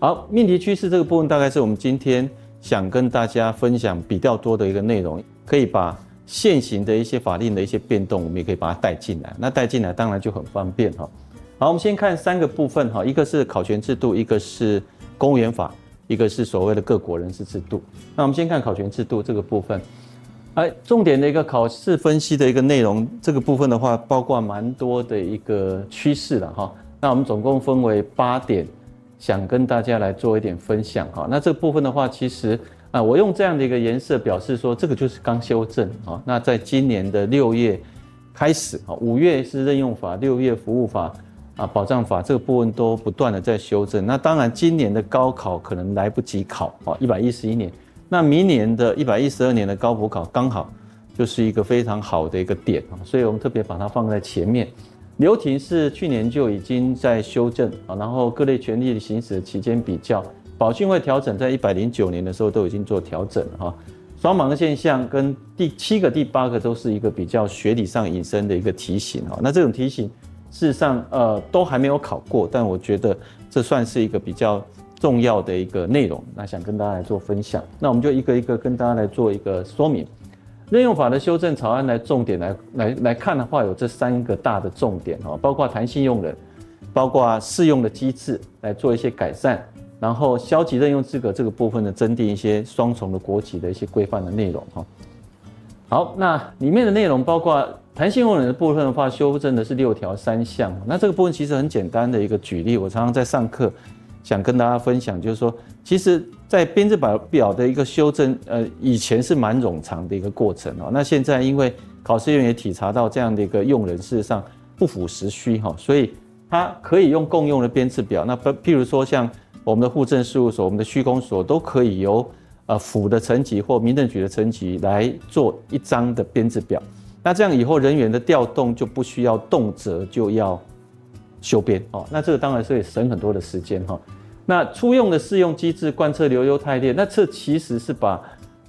好，命题趋势这个部分大概是我们今天想跟大家分享比较多的一个内容，可以把现行的一些法令的一些变动，我们也可以把它带进来。那带进来当然就很方便哈。好，我们先看三个部分哈，一个是考权制度，一个是公务员法，一个是所谓的各国人事制度。那我们先看考权制度这个部分，哎，重点的一个考试分析的一个内容，这个部分的话，包括蛮多的一个趋势了哈。那我们总共分为八点，想跟大家来做一点分享哈。那这部分的话，其实啊，我用这样的一个颜色表示说，这个就是刚修正啊。那在今年的六月开始啊，五月是任用法，六月服务法。啊，保障法这个部分都不断的在修正。那当然，今年的高考可能来不及考啊，一百一十一年。那明年的一百一十二年的高普考刚好就是一个非常好的一个点啊，所以我们特别把它放在前面。留停是去年就已经在修正啊，然后各类权利的行使期间比较，保训会调整在一百零九年的时候都已经做调整了哈。双盲的现象跟第七个、第八个都是一个比较学理上引申的一个题型啊。那这种题型。事实上，呃，都还没有考过，但我觉得这算是一个比较重要的一个内容，那想跟大家来做分享。那我们就一个一个跟大家来做一个说明。任用法的修正草案来重点来来来看的话，有这三个大的重点哈，包括弹性用人，包括适用的机制来做一些改善，然后消极任用资格这个部分呢，增订一些双重的国籍的一些规范的内容哈。好，那里面的内容包括。弹性用人的部分的话，修正的是六条三项。那这个部分其实很简单的一个举例，我常常在上课想跟大家分享，就是说，其实，在编制表表的一个修正，呃，以前是蛮冗长的一个过程哦。那现在因为考试院也体察到这样的一个用人事实上不符实需哈，所以它可以用共用的编制表。那譬如说像我们的户政事务所、我们的区公所都可以由呃府的层级或民政局的层级来做一张的编制表。那这样以后人员的调动就不需要动辄就要修编哦，那这个当然是会省很多的时间哈。那初用的适用机制贯彻留优汰劣，那这其实是把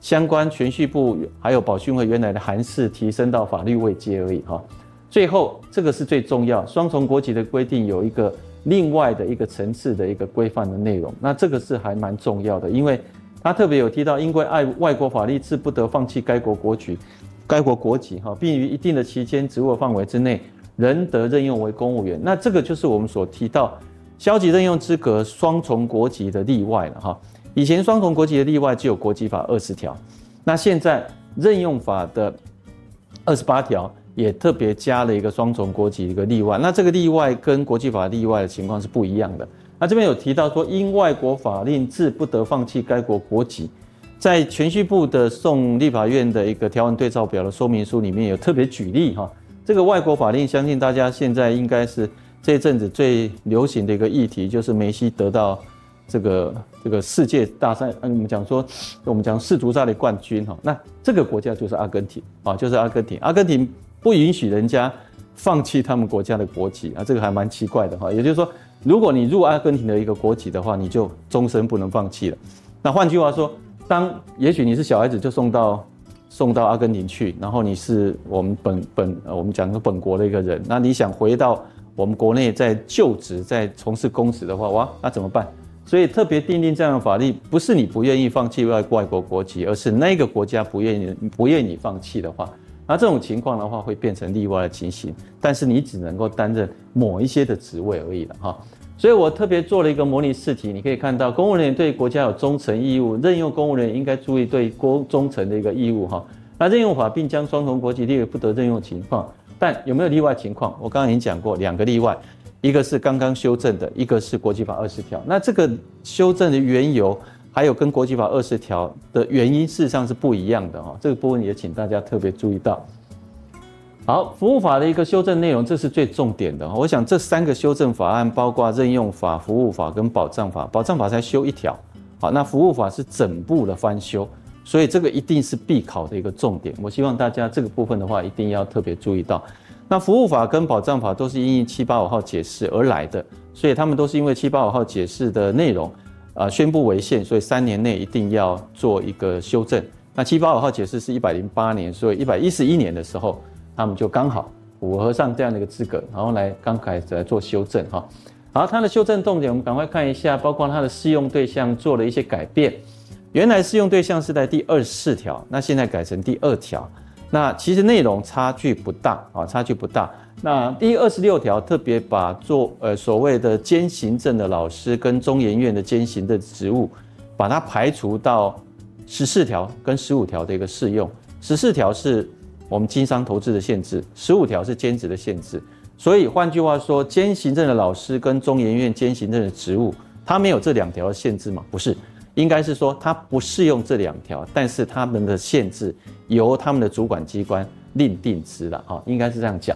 相关銓叙部还有保训会原来的函释提升到法律位阶而已哈。最后这个是最重要，双重国籍的规定有一个另外的一个层次的一个规范的内容，那这个是还蛮重要的，因为他特别有提到，因为爱外国法律，自不得放弃该国国籍。该国国籍哈，并于一定的期间职务范围之内，仁德任用为公务员。那这个就是我们所提到消极任用资格双重国籍的例外了哈。以前双重国籍的例外只有国籍法二十条，那现在任用法的二十八条也特别加了一个双重国籍一个例外。那这个例外跟国际法例外的情况是不一样的。那这边有提到说，因外国法令自不得放弃该国国籍。在銓叙部的送立法院的一个条文对照表的说明书里面有特别举例哈，这个外国法令，相信大家现在应该是这一阵子最流行的一个议题，就是梅西得到这个这个世界大赛，嗯，我们讲说我们讲世足赛的冠军哈，那这个国家就是阿根廷啊，就是阿根廷，阿根廷不允许人家放弃他们国家的国籍啊，这个还蛮奇怪的哈，也就是说，如果你入阿根廷的一个国籍的话，你就终身不能放弃了。那换句话说。当也许你是小孩子，就送到送到阿根廷去，然后你是我们本本呃我们讲个本国的一个人，那你想回到我们国内再就职、再从事公职的话，哇，那怎么办？所以特别订定这样的法律，不是你不愿意放弃外外国国籍，而是那个国家不愿意不愿意放弃的话，那这种情况的话会变成例外的情形，但是你只能够担任某一些的职位而已了哈。所以我特别做了一个模拟试题，你可以看到，公务人员对国家有忠诚义务，任用公务人员应该注意对国忠诚的一个义务哈。那任用法并将双重国籍列为不得任用情况，但有没有例外情况？我刚刚已经讲过两个例外，一个是刚刚修正的，一个是国籍法二十条。那这个修正的缘由，还有跟国籍法二十条的原因，事实上是不一样的哈。这个部分也请大家特别注意到。好，服务法的一个修正内容，这是最重点的。我想这三个修正法案，包括任用法、服务法跟保障法，保障法才修一条。好，那服务法是整部的翻修，所以这个一定是必考的一个重点。我希望大家这个部分的话，一定要特别注意到。那服务法跟保障法都是因应七八五号解释而来的，所以他们都是因为七八五号解释的内容啊宣布违宪，所以三年内一定要做一个修正。那七八五号解释是一百零八年，所以一百一十一年的时候，他们就刚好符合上这样的一个资格，然后来刚开始来做修正哈。好，它的修正重点，我们赶快看一下，包括它的适用对象做了一些改变。原来适用对象是在第二十四条，那现在改成第二条。那其实内容差距不大啊，差距不大。那第二十六条特别把做呃所谓的兼行政的老师跟中研院的兼行的职务，把它排除到十四条跟十五条的一个适用。十四条是我们经商投资的限制，十五条是兼职的限制。所以换句话说，兼行政的老师跟中研院兼行政的职务，他没有这两条的限制吗？不是，应该是说他不适用这两条，但是他们的限制由他们的主管机关另定之了啊，应该是这样讲。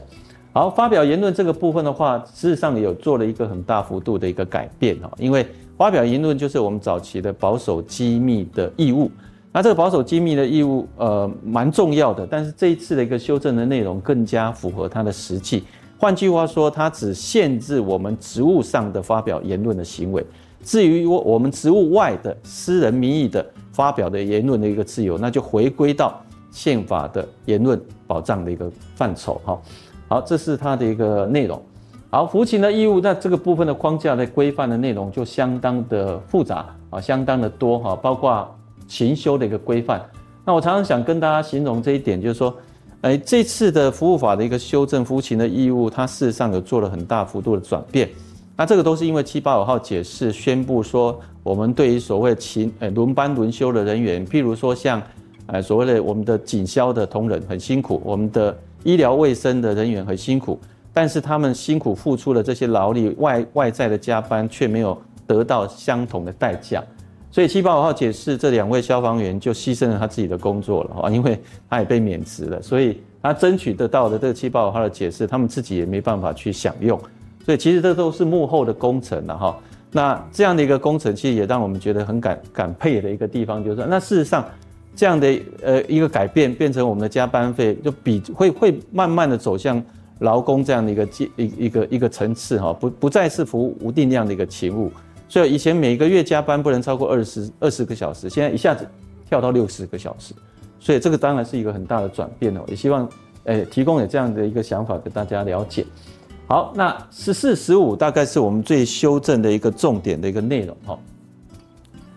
好，发表言论这个部分的话，事实上有做了一个很大幅度的一个改变哈，因为发表言论就是我们早期的保守机密的义务，那这个保守机密的义务呃蛮重要的，但是这一次的一个修正的内容更加符合它的实际。换句话说，它只限制我们职务上的发表言论的行为，至于我我们职务外的私人名义的发表的言论的一个自由，那就回归到宪法的言论保障的一个范畴。哈，好，这是它的一个内容。好，服勤的义务，那这个部分的框架的规范的内容就相当的复杂啊，相当的多哈，包括勤修的一个规范。那我常常想跟大家形容这一点，就是说。哎，这次的服务法的一个修正，服勤的义务，它事实上有做了很大幅度的转变。那这个都是因为七八五号解释宣布说，我们对于所谓勤呃轮班轮休的人员，譬如说像呃所谓的我们的警消的同仁很辛苦，我们的医疗卫生的人员很辛苦，但是他们辛苦付出的这些劳力外外在的加班却没有得到相同的代价。所以七八五号解释，这两位消防员就牺牲了他自己的工作了哈，因为他也被免职了，所以他争取得到的这个七八五号的解释，他们自己也没办法去享用。所以其实这都是幕后的工程了哈。那这样的一个工程，其实也让我们觉得很感感佩的一个地方，就是说，那事实上这样的呃一个改变，变成我们的加班费就比会会慢慢的走向劳工这样的一个阶一一个一个层次哈，不不再是服务无定量的一个勤务。所以以前每个月加班不能超过二十二十个小时，现在一下子跳到六十个小时，所以这个当然是一个很大的转变哦。也希望诶提供有这样的一个想法给大家了解。好，那十四、十五大概是我们最修正的一个重点的一个内容哈。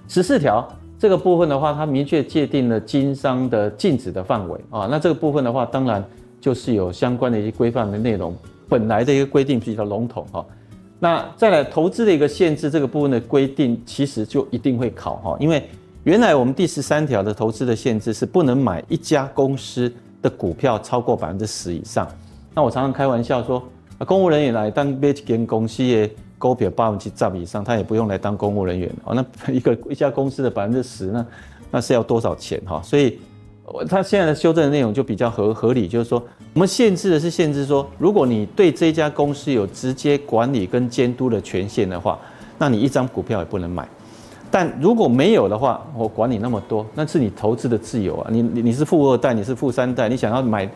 十四条这个部分的话，它明确界定了经商的禁止的范围啊。那这个部分的话，当然就是有相关的一些规范的内容，本来的一个规定比较笼统哈。那再来投资的一个限制，这个部分的规定其实就一定会考哈，因为原来我们第十三条的投资的限制是不能买一家公司的股票超过百分之十以上。那我常常开玩笑说，公务人员来当买一间公司的股票百分之十以上，他也不用来当公务人员哦。那一个一家公司的百分之十，那那是要多少钱哈？所以。他现在的修正的内容就比较合合理，就是说，我们限制的是限制说，如果你对这家公司有直接管理跟监督的权限的话，那你一张股票也不能买。但如果没有的话，我管你那么多，那是你投资的自由啊。你你你是富二代，你是富三代，你想要买，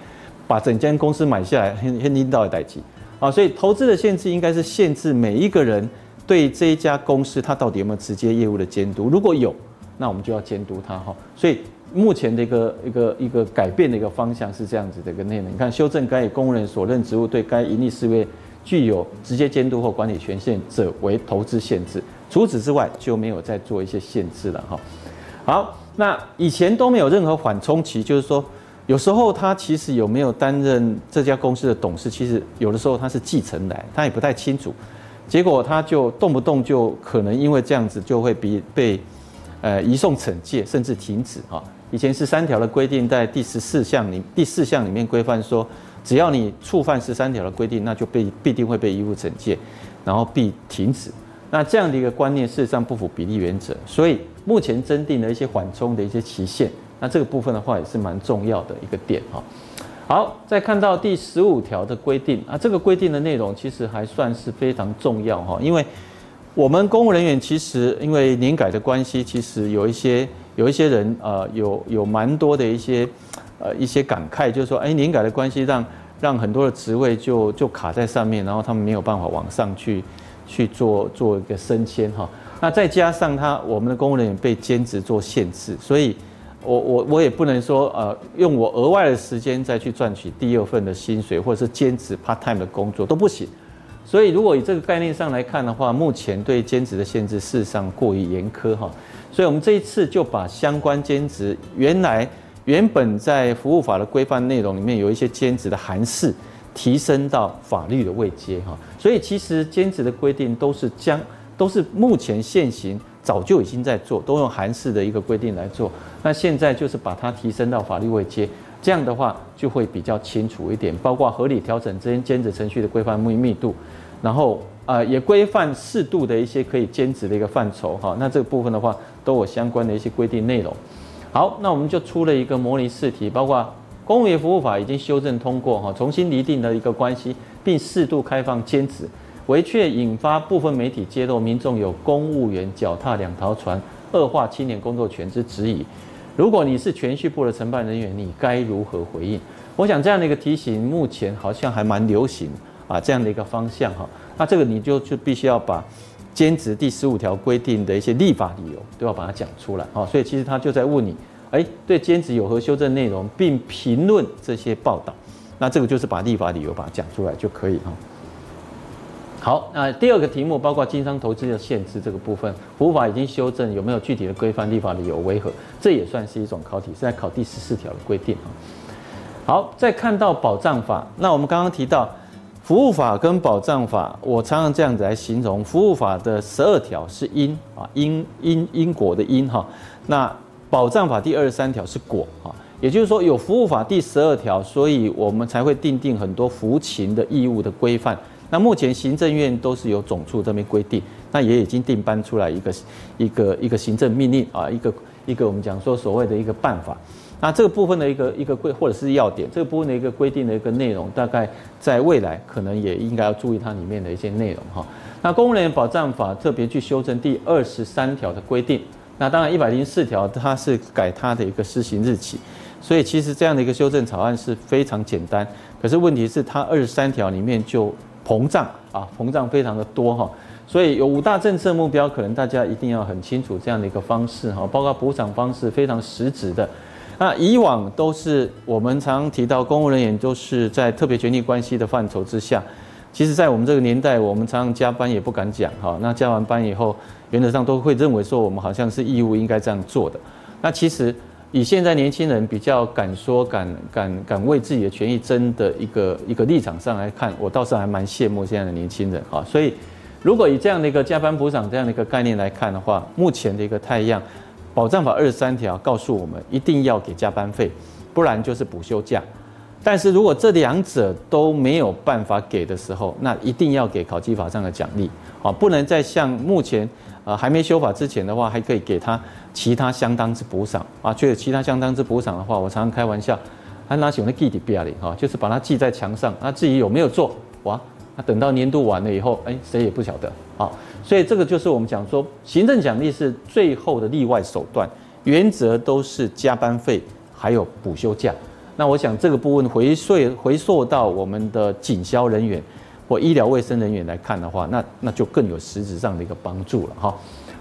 把整间公司买下来，很很领导的代志啊。所以投资的限制应该是限制每一个人对这一家公司他到底有没有直接业务的监督，如果有，那我们就要监督他哈。所以。目前的一个一个一个改变的一个方向是这样子的一个内容。你看，修正该以公务人所任职务对该盈利事业具有直接监督或管理权限者为投资限制，除此之外就没有再做一些限制了哈。好，那以前都没有任何缓冲期，就是说，有时候他其实有没有担任这家公司的董事，其实有的时候他是继承来，他也不太清楚，结果他就动不动就可能因为这样子就会被被呃移送惩戒，甚至停止哈。以前十三条的规定，在第十四项里第四项里面规范说，只要你触犯十三条的规定，那就被必定会被义务惩戒，然后必停止。那这样的一个观念，事实上不符比例原则。所以目前增订的一些缓冲的一些期限，那这个部分的话也是蛮重要的一个点哈。好，再看到第十五条的规定啊，这个规定的内容其实还算是非常重要哈，因为我们公务人员其实因为年改的关系，其实有一些。有一些人呃，有有蛮多的一些呃一些感慨，就是说，哎，年改的关系让让很多的职位就就卡在上面，然后他们没有办法往上去去做做一个升迁哈。那再加上他我们的公务人员被兼职做限制，所以我我我也不能说呃，用我额外的时间再去赚取第二份的薪水，或者是兼职 part time 的工作都不行。所以如果以这个概念上来看的话，目前对兼职的限制事实上过于严苛哈。所以我们这一次就把相关兼职原来原本在服务法的规范内容里面有一些兼职的函释，提升到法律的位阶哈。所以其实兼职的规定都是将都是目前现行。早就已经在做，都用函释的一个规定来做。那现在就是把它提升到法律位阶，这样的话就会比较清楚一点，包括合理调整这些兼职程序的规范密密度，然后呃也规范适度的一些可以兼职的一个范畴哈。那这个部分的话都有相关的一些规定内容。好，那我们就出了一个模拟试题，包括公务员服务法已经修正通过哈，重新厘定了一个关系，并适度开放兼职。为却引发部分媒体揭露民众有公务员脚踏两条船、恶化青年工作权之质疑。如果你是全序部的承办人员，你该如何回应？我想这样的一个题型，目前好像还蛮流行啊，这样的一个方向哈。那这个你就就必须要把兼职第十五条规定的一些立法理由都要把它讲出来啊。所以其实他就在问你，哎，对兼职有何修正内容，并评论这些报道。那这个就是把立法理由把它讲出来就可以哈。好，那第二个题目包括经商投资的限制这个部分，服务法已经修正，有没有具体的规范立法理由为何？这也算是一种考题，是在考第十四条的规定啊。好，再看到保障法，那我们刚刚提到服务法跟保障法，我常常这样子来形容，服务法的十二条是因啊，因因因果的因哈，那保障法第二十三条是果啊，也就是说有服务法第十二条，所以我们才会订定很多服勤的义务的规范。那目前行政院都是由总处这边规定，那也已经定颁出来一个一个一个行政命令啊，一个一个我们讲说所谓的一个办法。那这个部分的一个一个规或者是要点，这个部分的一个规定的一个内容，大概在未来可能也应该要注意它里面的一些内容哈。那公务人员保障法特别去修正第二十三条的规定，那当然一百零四条它是改它的一个施行日期，所以其实这样的一个修正草案是非常简单，可是问题是它二十三条里面就。膨胀啊，膨胀非常的多哈，所以有五大政策目标，可能大家一定要很清楚这样的一个方式哈，包括补偿方式非常实质的。那以往都是我们常提到公务人员都是在特别权利关系的范畴之下，其实，在我们这个年代，我们常常加班也不敢讲哈，那加完班以后，原则上都会认为说我们好像是义务应该这样做的。那其实。以现在年轻人比较敢说敢敢敢为自己的权益争的一个一个立场上来看，我倒是还蛮羡慕现在的年轻人啊。所以，如果以这样的一个加班补偿这样的一个概念来看的话，目前的一个太阳，保障法二十三条告诉我们一定要给加班费，不然就是补休假。但是如果这两者都没有办法给的时候，那一定要给考绩法上的奖励啊，不能再像目前。啊，还没修法之前的话，还可以给他其他相当之补偿啊。觉得其他相当之补偿的话，我常常开玩笑，还拿起我的记底表里哈，就是把它记在墙上。那自己有没有做哇？那等到年度完了以后，哎，谁也不晓得啊。所以这个就是我们讲说，行政奖励是最后的例外手段，原则都是加班费还有补休假。那我想这个部分回溯回溯到我们的警消人员。或医疗卫生人员来看的话，那那就更有实质上的一个帮助了哈。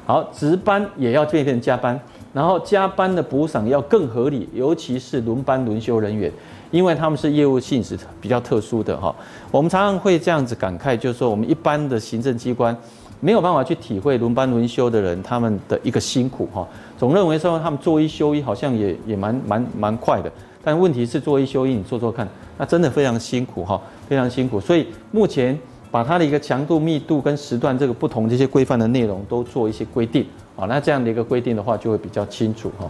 好，值班也要变成加班，然后加班的补偿要更合理，尤其是轮班轮休人员，因为他们是业务性质比较特殊的哈。我们常常会这样子感慨，就是说我们一般的行政机关没有办法去体会轮班轮休的人他们的一个辛苦哈。总认为说他们做一休一好像也也蛮蛮蛮快的，但问题是做一休一，你做做看。那真的非常辛苦哈，非常辛苦。所以目前把它的一个强度、密度跟时段这个不同这些规范的内容都做一些规定啊。那这样的一个规定的话，就会比较清楚哈。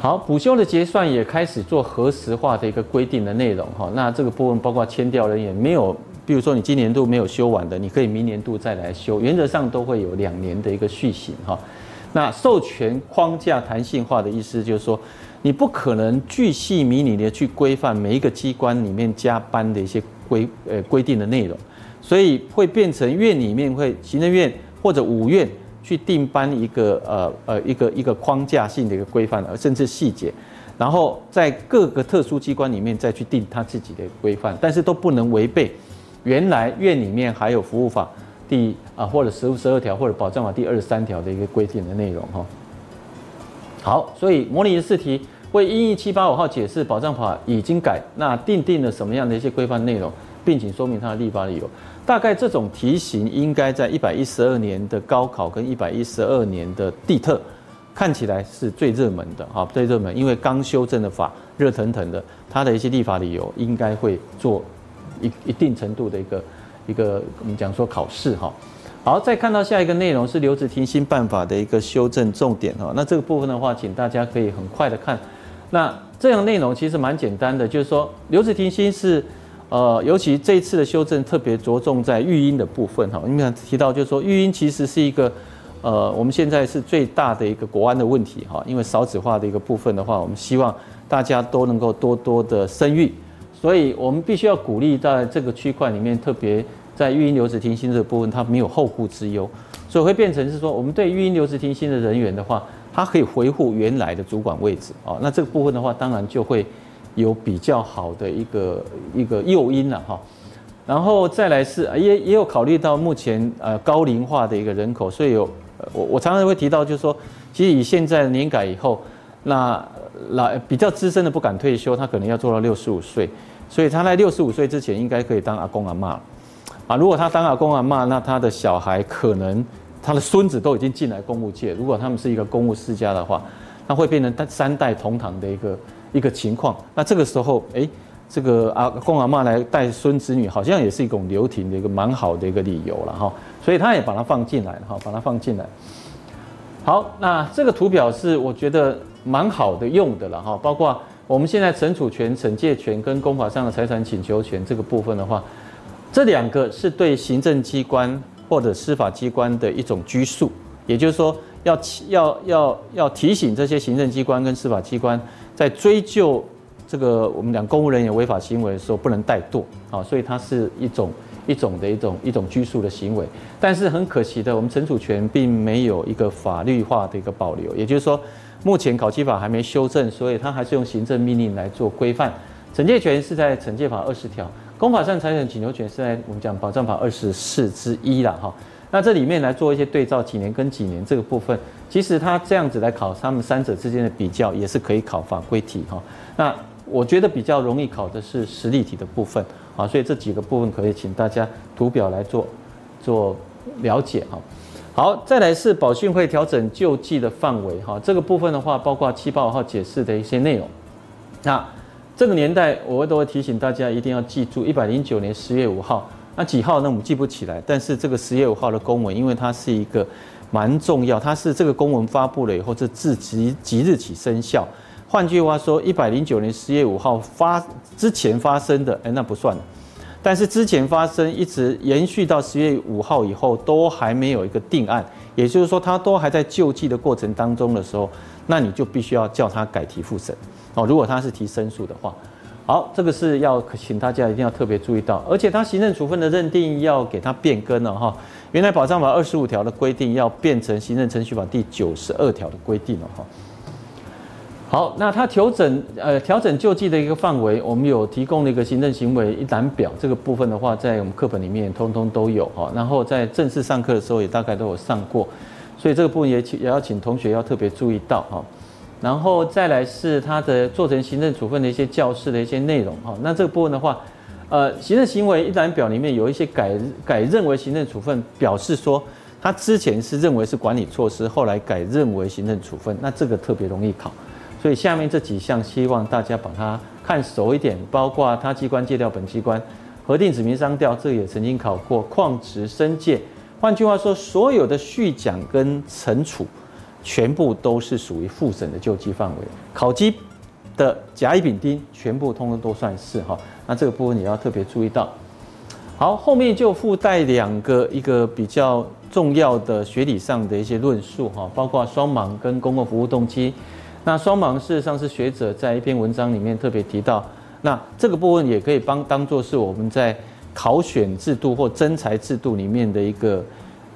好，补休的结算也开始做核实化的一个规定的内容哈。那这个部分包括签调人员没有，比如说你今年度没有休完的，你可以明年度再来休，原则上都会有两年的一个续行哈。那授权框架弹性化的意思就是说。你不可能巨细靡你的去规范每一个机关里面加班的一些规呃规定的内容，所以会变成院里面会行政院或者五院去定颁一个呃呃一个一个框架性的一个规范，而甚至细节，然后在各个特殊机关里面再去定他自己的规范，但是都不能违背原来院里面还有服务法第啊或者十十二条或者保障法第二十三条的一个规定的内容哈。好，所以模拟的试题为一一七八五号解释保障法已经改，那订定了什么样的一些规范内容，并请说明它的立法理由。大概这种题型应该在一百一十二年的高考跟一百一十二年的地特，看起来是最热门的哈，最热门，因为刚修正的法热腾腾的，它的一些立法理由应该会做一一定程度的一个一个我们讲说考试哈。好，再看到下一个内容是留职停薪办法的一个修正重点哈。那这个部分的话，请大家可以很快的看。那这样内容其实蛮简单的，就是说留职停薪是，呃，尤其这一次的修正特别着重在育婴的部分哈。因为提到就是说育婴其实是一个，呃，我们现在是最大的一个国安的问题哈。因为少子化的一个部分的话，我们希望大家都能够多多的生育，所以我们必须要鼓励在这个区块里面特别。在育婴留职停薪这个部分，它没有后顾之忧，所以会变成是说，我们对育婴留职停薪的人员的话，他可以回复原来的主管位置啊。那这个部分的话，当然就会有比较好的一个一个诱因了哈。然后再来是也也有考虑到目前呃高龄化的一个人口，所以有我我常常会提到，就是说，其实以现在年改以后，那老比较资深的不敢退休，他可能要做到六十五岁，所以他在六十五岁之前应该可以当阿公阿嬷。啊，如果他当阿公阿嬷，那他的小孩可能他的孙子都已经进来公务界。如果他们是一个公务世家的话，那会变成三代同堂的一个一个情况。那这个时候，哎，这个阿公阿嬷来带孙子女，好像也是一种留停的一个蛮好的一个理由了哈。所以他也把它放进来了哈，把它放进来。好，那这个图表是我觉得蛮好的用的了哈，包括我们现在存储权、惩戒权跟公法上的财产请求权这个部分的话。这两个是对行政机关或者司法机关的一种拘束，也就是说要，要要要要提醒这些行政机关跟司法机关，在追究这个我们讲公务人员违法行为的时候，不能怠惰啊，所以它是一种一种的一种一种拘束的行为。但是很可惜的，我们惩处权并没有一个法律化的一个保留，也就是说，目前考期法还没修正，所以它还是用行政命令来做规范。惩戒权是在惩戒法二十条。公法上财产请求权是在我们讲保障法二十四之一了哈，那这里面来做一些对照，几年跟几年这个部分，其实它这样子来考，他们三者之间的比较也是可以考法规题哈。那我觉得比较容易考的是实例题的部分啊，所以这几个部分可以请大家图表来做做了解哈。好，再来是保训会调整救济的范围哈，这个部分的话，包括七八五号解释的一些内容，那。这个年代，我都会提醒大家一定要记住，一百零九年十月五号，那几号呢？我们记不起来。但是这个十月五号的公文，因为它是一个蛮重要，它是这个公文发布了以后，是自即即日起生效。换句话说，一百零九年十月五号发之前发生的，哎，那不算。但是之前发生一直延续到十月五号以后，都还没有一个定案，也就是说，它都还在救济的过程当中的时候，那你就必须要叫他改提复审。哦，如果他是提申诉的话，好，这个是要请大家一定要特别注意到，而且他行政处分的认定要给他变更了哈，原来保障法二十五条的规定要变成行政程序法第九十二条的规定了哈。好，那他调整呃调整救济的一个范围，我们有提供了一个行政行为一览表，这个部分的话在我们课本里面通通都有哈，然后在正式上课的时候也大概都有上过，所以这个部分也请也要请同学要特别注意到哈。然后再来是他的做成行政处分的一些教示的一些内容哈，那这个部分的话，呃，行政行为一览表里面有一些改改认为行政处分，表示说他之前是认为是管理措施，后来改认为行政处分，那这个特别容易考，所以下面这几项希望大家把它看熟一点，包括他机关借调本机关核定指名商调，这也曾经考过旷职申诫，换句话说，所有的续奖跟惩处。全部都是属于复审的救济范围，考绩的甲乙丙丁全部通通都算是哈，那这个部分也要特别注意到。好，后面就附带两个一个比较重要的学理上的一些论述哈，包括双盲跟公共服务动机。那双盲事实上是学者在一篇文章里面特别提到，那这个部分也可以帮当做是我们在考选制度或征才制度里面的一个。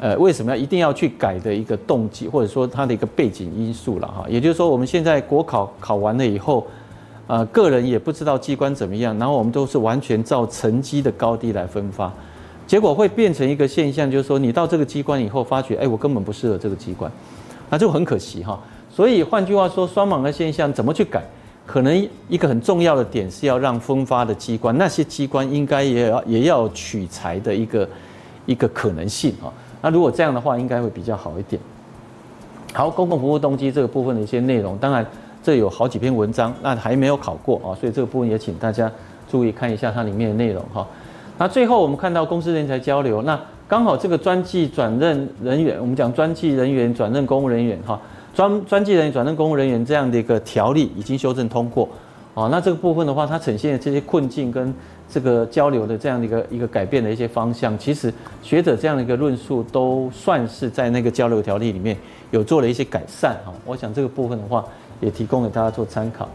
呃，为什么要一定要去改的一个动机，或者说它的一个背景因素了哈？也就是说，我们现在国考考完了以后，呃，个人也不知道机关怎么样，然后我们都是完全照成绩的高低来分发，结果会变成一个现象，就是说你到这个机关以后，发觉哎，我根本不适合这个机关，那就很可惜哈。所以换句话说，双盲的现象怎么去改？可能一个很重要的点是要让分发的机关，那些机关应该也要也要取材的一个一个可能性啊。那如果这样的话，应该会比较好一点。好，公共服务动机这个部分的一些内容，当然这有好几篇文章，那还没有考过啊，所以这个部分也请大家注意看一下它里面的内容哈。那最后我们看到公司人才交流，那刚好这个专技转任人员，我们讲专技人员转任公务人员哈。专专技人员转任公务人员这样的一个条例已经修正通过，哦，那这个部分的话，它呈现的这些困境跟这个交流的这样的一个一个改变的一些方向，其实学者这样的一个论述都算是在那个交流条例里面有做了一些改善哈。我想这个部分的话，也提供给大家做参考。